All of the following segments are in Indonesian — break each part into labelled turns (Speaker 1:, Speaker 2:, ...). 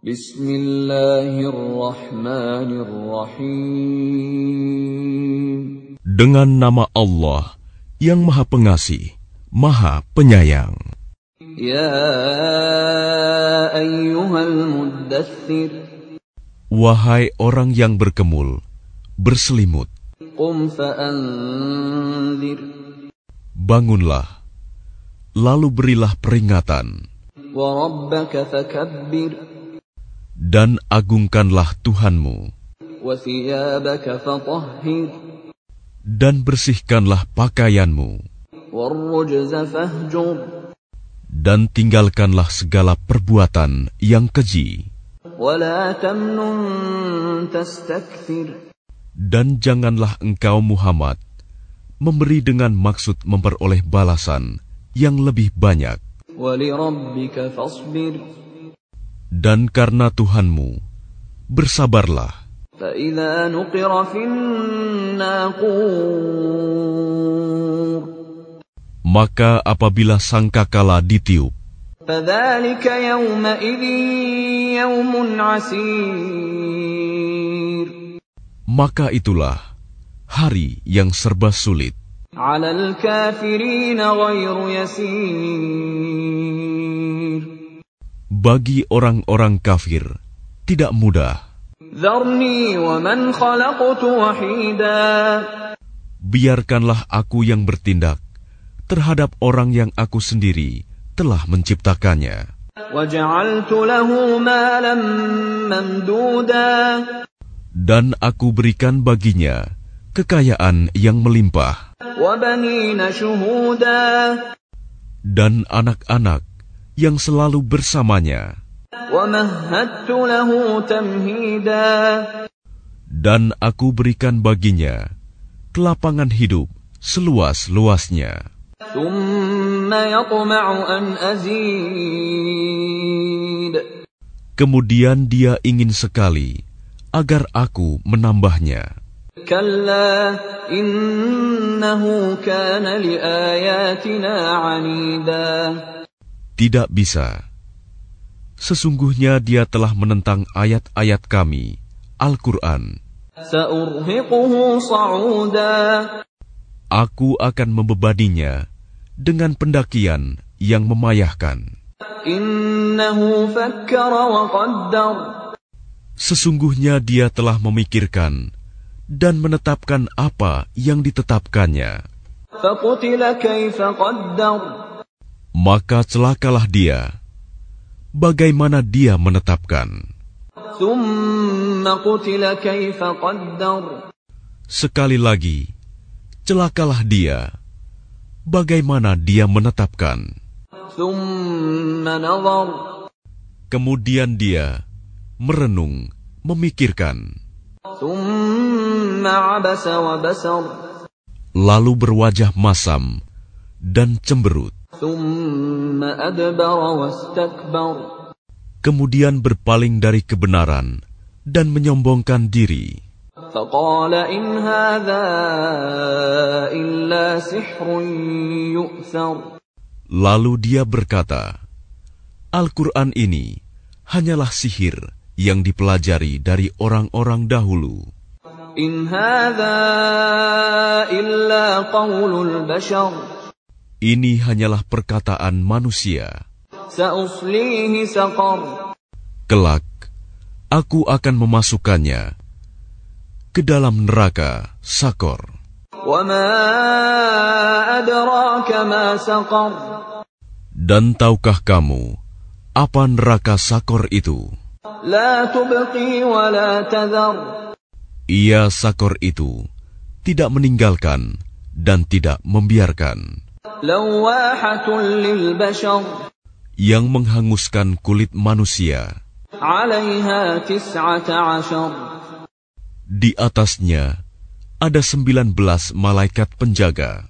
Speaker 1: Bismillahirrahmanirrahim.
Speaker 2: Dengan nama Allah yang Maha Pengasih, Maha Penyayang.
Speaker 1: Ya ayyuhal muddathir.
Speaker 2: Wahai orang yang berkemul, berselimut.
Speaker 1: Qum fa'anzir.
Speaker 2: Bangunlah, lalu berilah peringatan.
Speaker 1: Wa rabbaka fakabbir
Speaker 2: dan agungkanlah Tuhanmu. Dan bersihkanlah pakaianmu. Dan tinggalkanlah segala perbuatan yang keji. Dan janganlah engkau Muhammad memberi dengan maksud memperoleh balasan yang lebih banyak dan karena Tuhanmu, bersabarlah. Maka apabila sangkakala ditiup, maka itulah hari yang serba sulit bagi orang-orang kafir tidak mudah. Biarkanlah aku yang bertindak terhadap orang yang aku sendiri telah menciptakannya. Dan aku berikan baginya kekayaan yang melimpah. Dan anak-anak yang selalu bersamanya. Dan aku berikan baginya kelapangan hidup seluas-luasnya. Kemudian dia ingin sekali agar aku menambahnya.
Speaker 1: Kalla.
Speaker 2: Tidak bisa. Sesungguhnya dia telah menentang ayat-ayat kami, Al-Quran. Aku akan membebadinya dengan pendakian yang memayahkan. Sesungguhnya dia telah memikirkan dan menetapkan apa yang ditetapkannya maka celakalah dia. Bagaimana dia menetapkan? Sekali lagi, celakalah dia. Bagaimana dia menetapkan? Kemudian dia merenung, memikirkan. Lalu berwajah masam dan cemberut. Kemudian berpaling dari kebenaran dan menyombongkan diri. Lalu dia berkata, Al-Quran ini hanyalah sihir yang dipelajari dari orang-orang dahulu.
Speaker 1: In illa.
Speaker 2: Ini hanyalah perkataan manusia. Kelak, aku akan memasukkannya ke dalam neraka Sakor. Dan tahukah kamu apa neraka Sakor itu? Ia Sakor itu tidak meninggalkan dan tidak membiarkan yang menghanguskan kulit manusia. Di atasnya ada sembilan belas malaikat penjaga.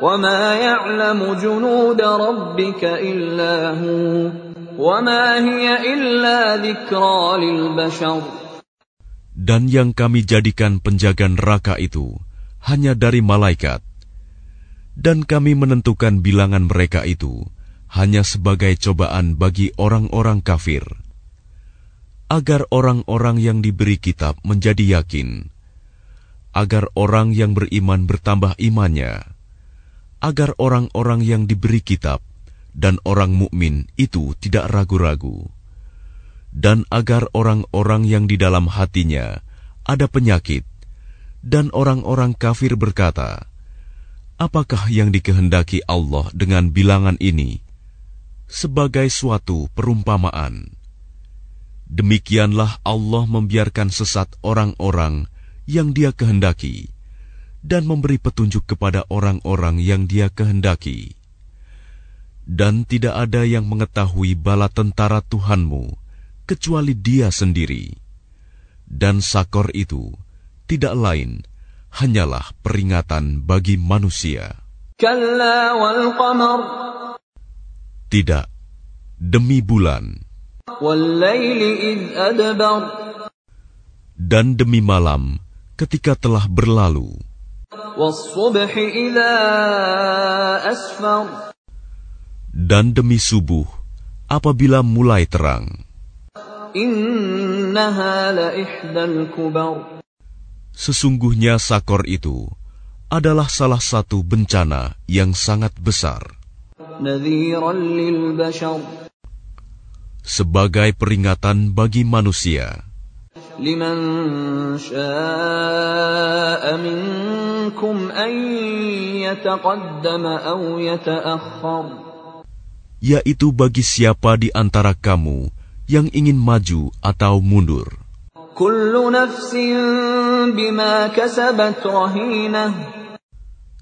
Speaker 1: وما يعلم جنود ربك إلا هو وما هي إلا ذكرى للبشر
Speaker 2: Dan yang kami jadikan penjaga neraka itu hanya dari malaikat. Dan kami menentukan bilangan mereka itu hanya sebagai cobaan bagi orang-orang kafir. Agar orang-orang yang diberi kitab menjadi yakin. Agar orang yang beriman bertambah imannya. Agar orang-orang yang diberi kitab dan orang mukmin itu tidak ragu-ragu dan agar orang-orang yang di dalam hatinya ada penyakit, dan orang-orang kafir berkata, "Apakah yang dikehendaki Allah dengan bilangan ini?" Sebagai suatu perumpamaan, demikianlah Allah membiarkan sesat orang-orang yang Dia kehendaki dan memberi petunjuk kepada orang-orang yang Dia kehendaki. Dan tidak ada yang mengetahui bala tentara Tuhanmu kecuali dia sendiri. Dan sakor itu tidak lain hanyalah peringatan bagi manusia. Tidak, demi bulan. Dan demi malam ketika telah berlalu. Dan demi subuh apabila mulai terang. Sesungguhnya sakor itu adalah salah satu bencana yang sangat besar. Sebagai peringatan bagi manusia. Yaitu bagi siapa di antara kamu yang ingin maju atau mundur.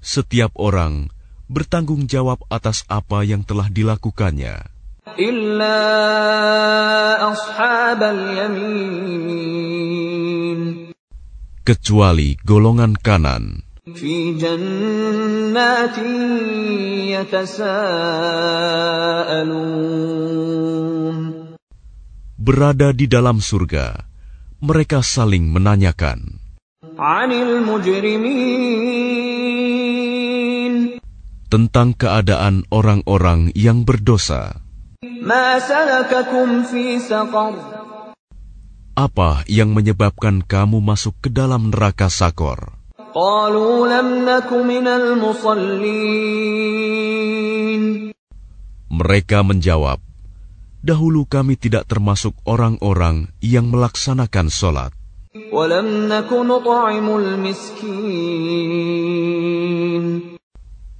Speaker 2: Setiap orang bertanggung jawab atas apa yang telah dilakukannya. Kecuali golongan kanan. berada di dalam surga, mereka saling menanyakan tentang keadaan orang-orang yang berdosa. Apa yang menyebabkan kamu masuk ke dalam neraka Sakor? Mereka menjawab, Dahulu kami tidak termasuk orang-orang yang melaksanakan sholat.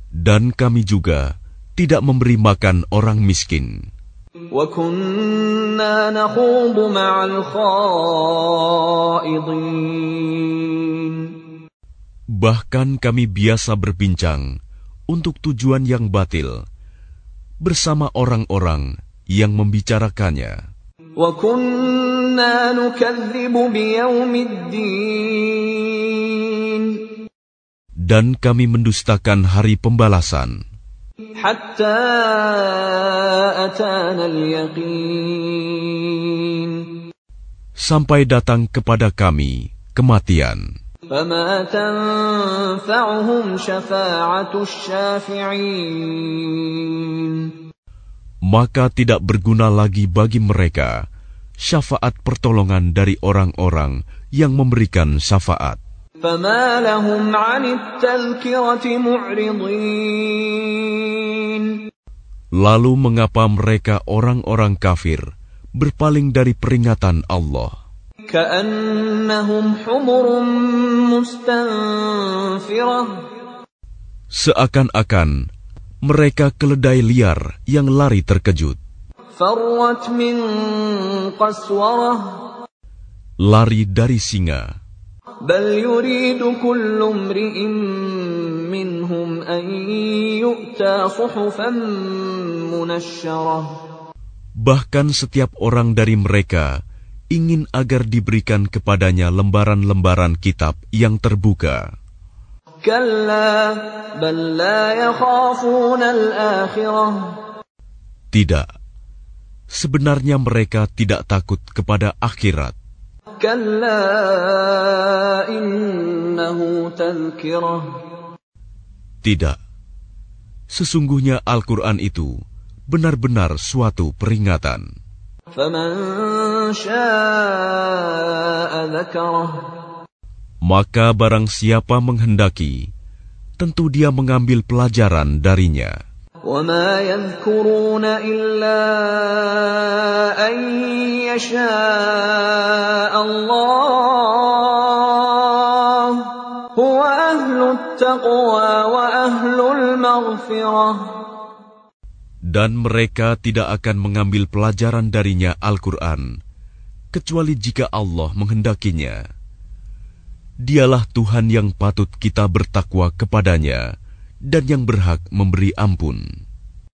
Speaker 2: Dan kami juga tidak memberi makan orang miskin. Bahkan kami biasa berbincang untuk tujuan yang batil bersama orang-orang yang membicarakannya. Dan kami mendustakan hari pembalasan. Sampai datang kepada kami kematian. maka tidak berguna lagi bagi mereka syafaat pertolongan dari orang-orang yang memberikan syafaat.
Speaker 1: فما لهم عن التذكرة معرضين
Speaker 2: Lalu mengapa mereka orang-orang kafir berpaling dari peringatan Allah?
Speaker 1: كأنهم حمر مستنفرة
Speaker 2: Seakan-akan mereka keledai liar yang lari terkejut,
Speaker 1: فرت من قسورة
Speaker 2: lari dari singa.
Speaker 1: بل يريد كل امرئ منهم أن يؤتى صحفا منشرة
Speaker 2: Bahkan setiap orang dari mereka ingin agar diberikan kepadanya lembaran-lembaran kitab yang terbuka.
Speaker 1: كلا بل لا يخافون الآخرة
Speaker 2: Tidak, sebenarnya mereka tidak takut kepada akhirat. Tidak. Sesungguhnya Al-Quran itu benar-benar suatu peringatan. Maka barang siapa menghendaki, tentu dia mengambil pelajaran darinya.
Speaker 1: وما يذكرون إلا أن يشاء الله هو أهل التقوى وأهل المغفرة
Speaker 2: Dan mereka tidak akan mengambil pelajaran darinya Al-Quran, kecuali jika Allah menghendakinya. Dialah Tuhan yang patut kita bertakwa kepadanya dan yang berhak memberi ampun.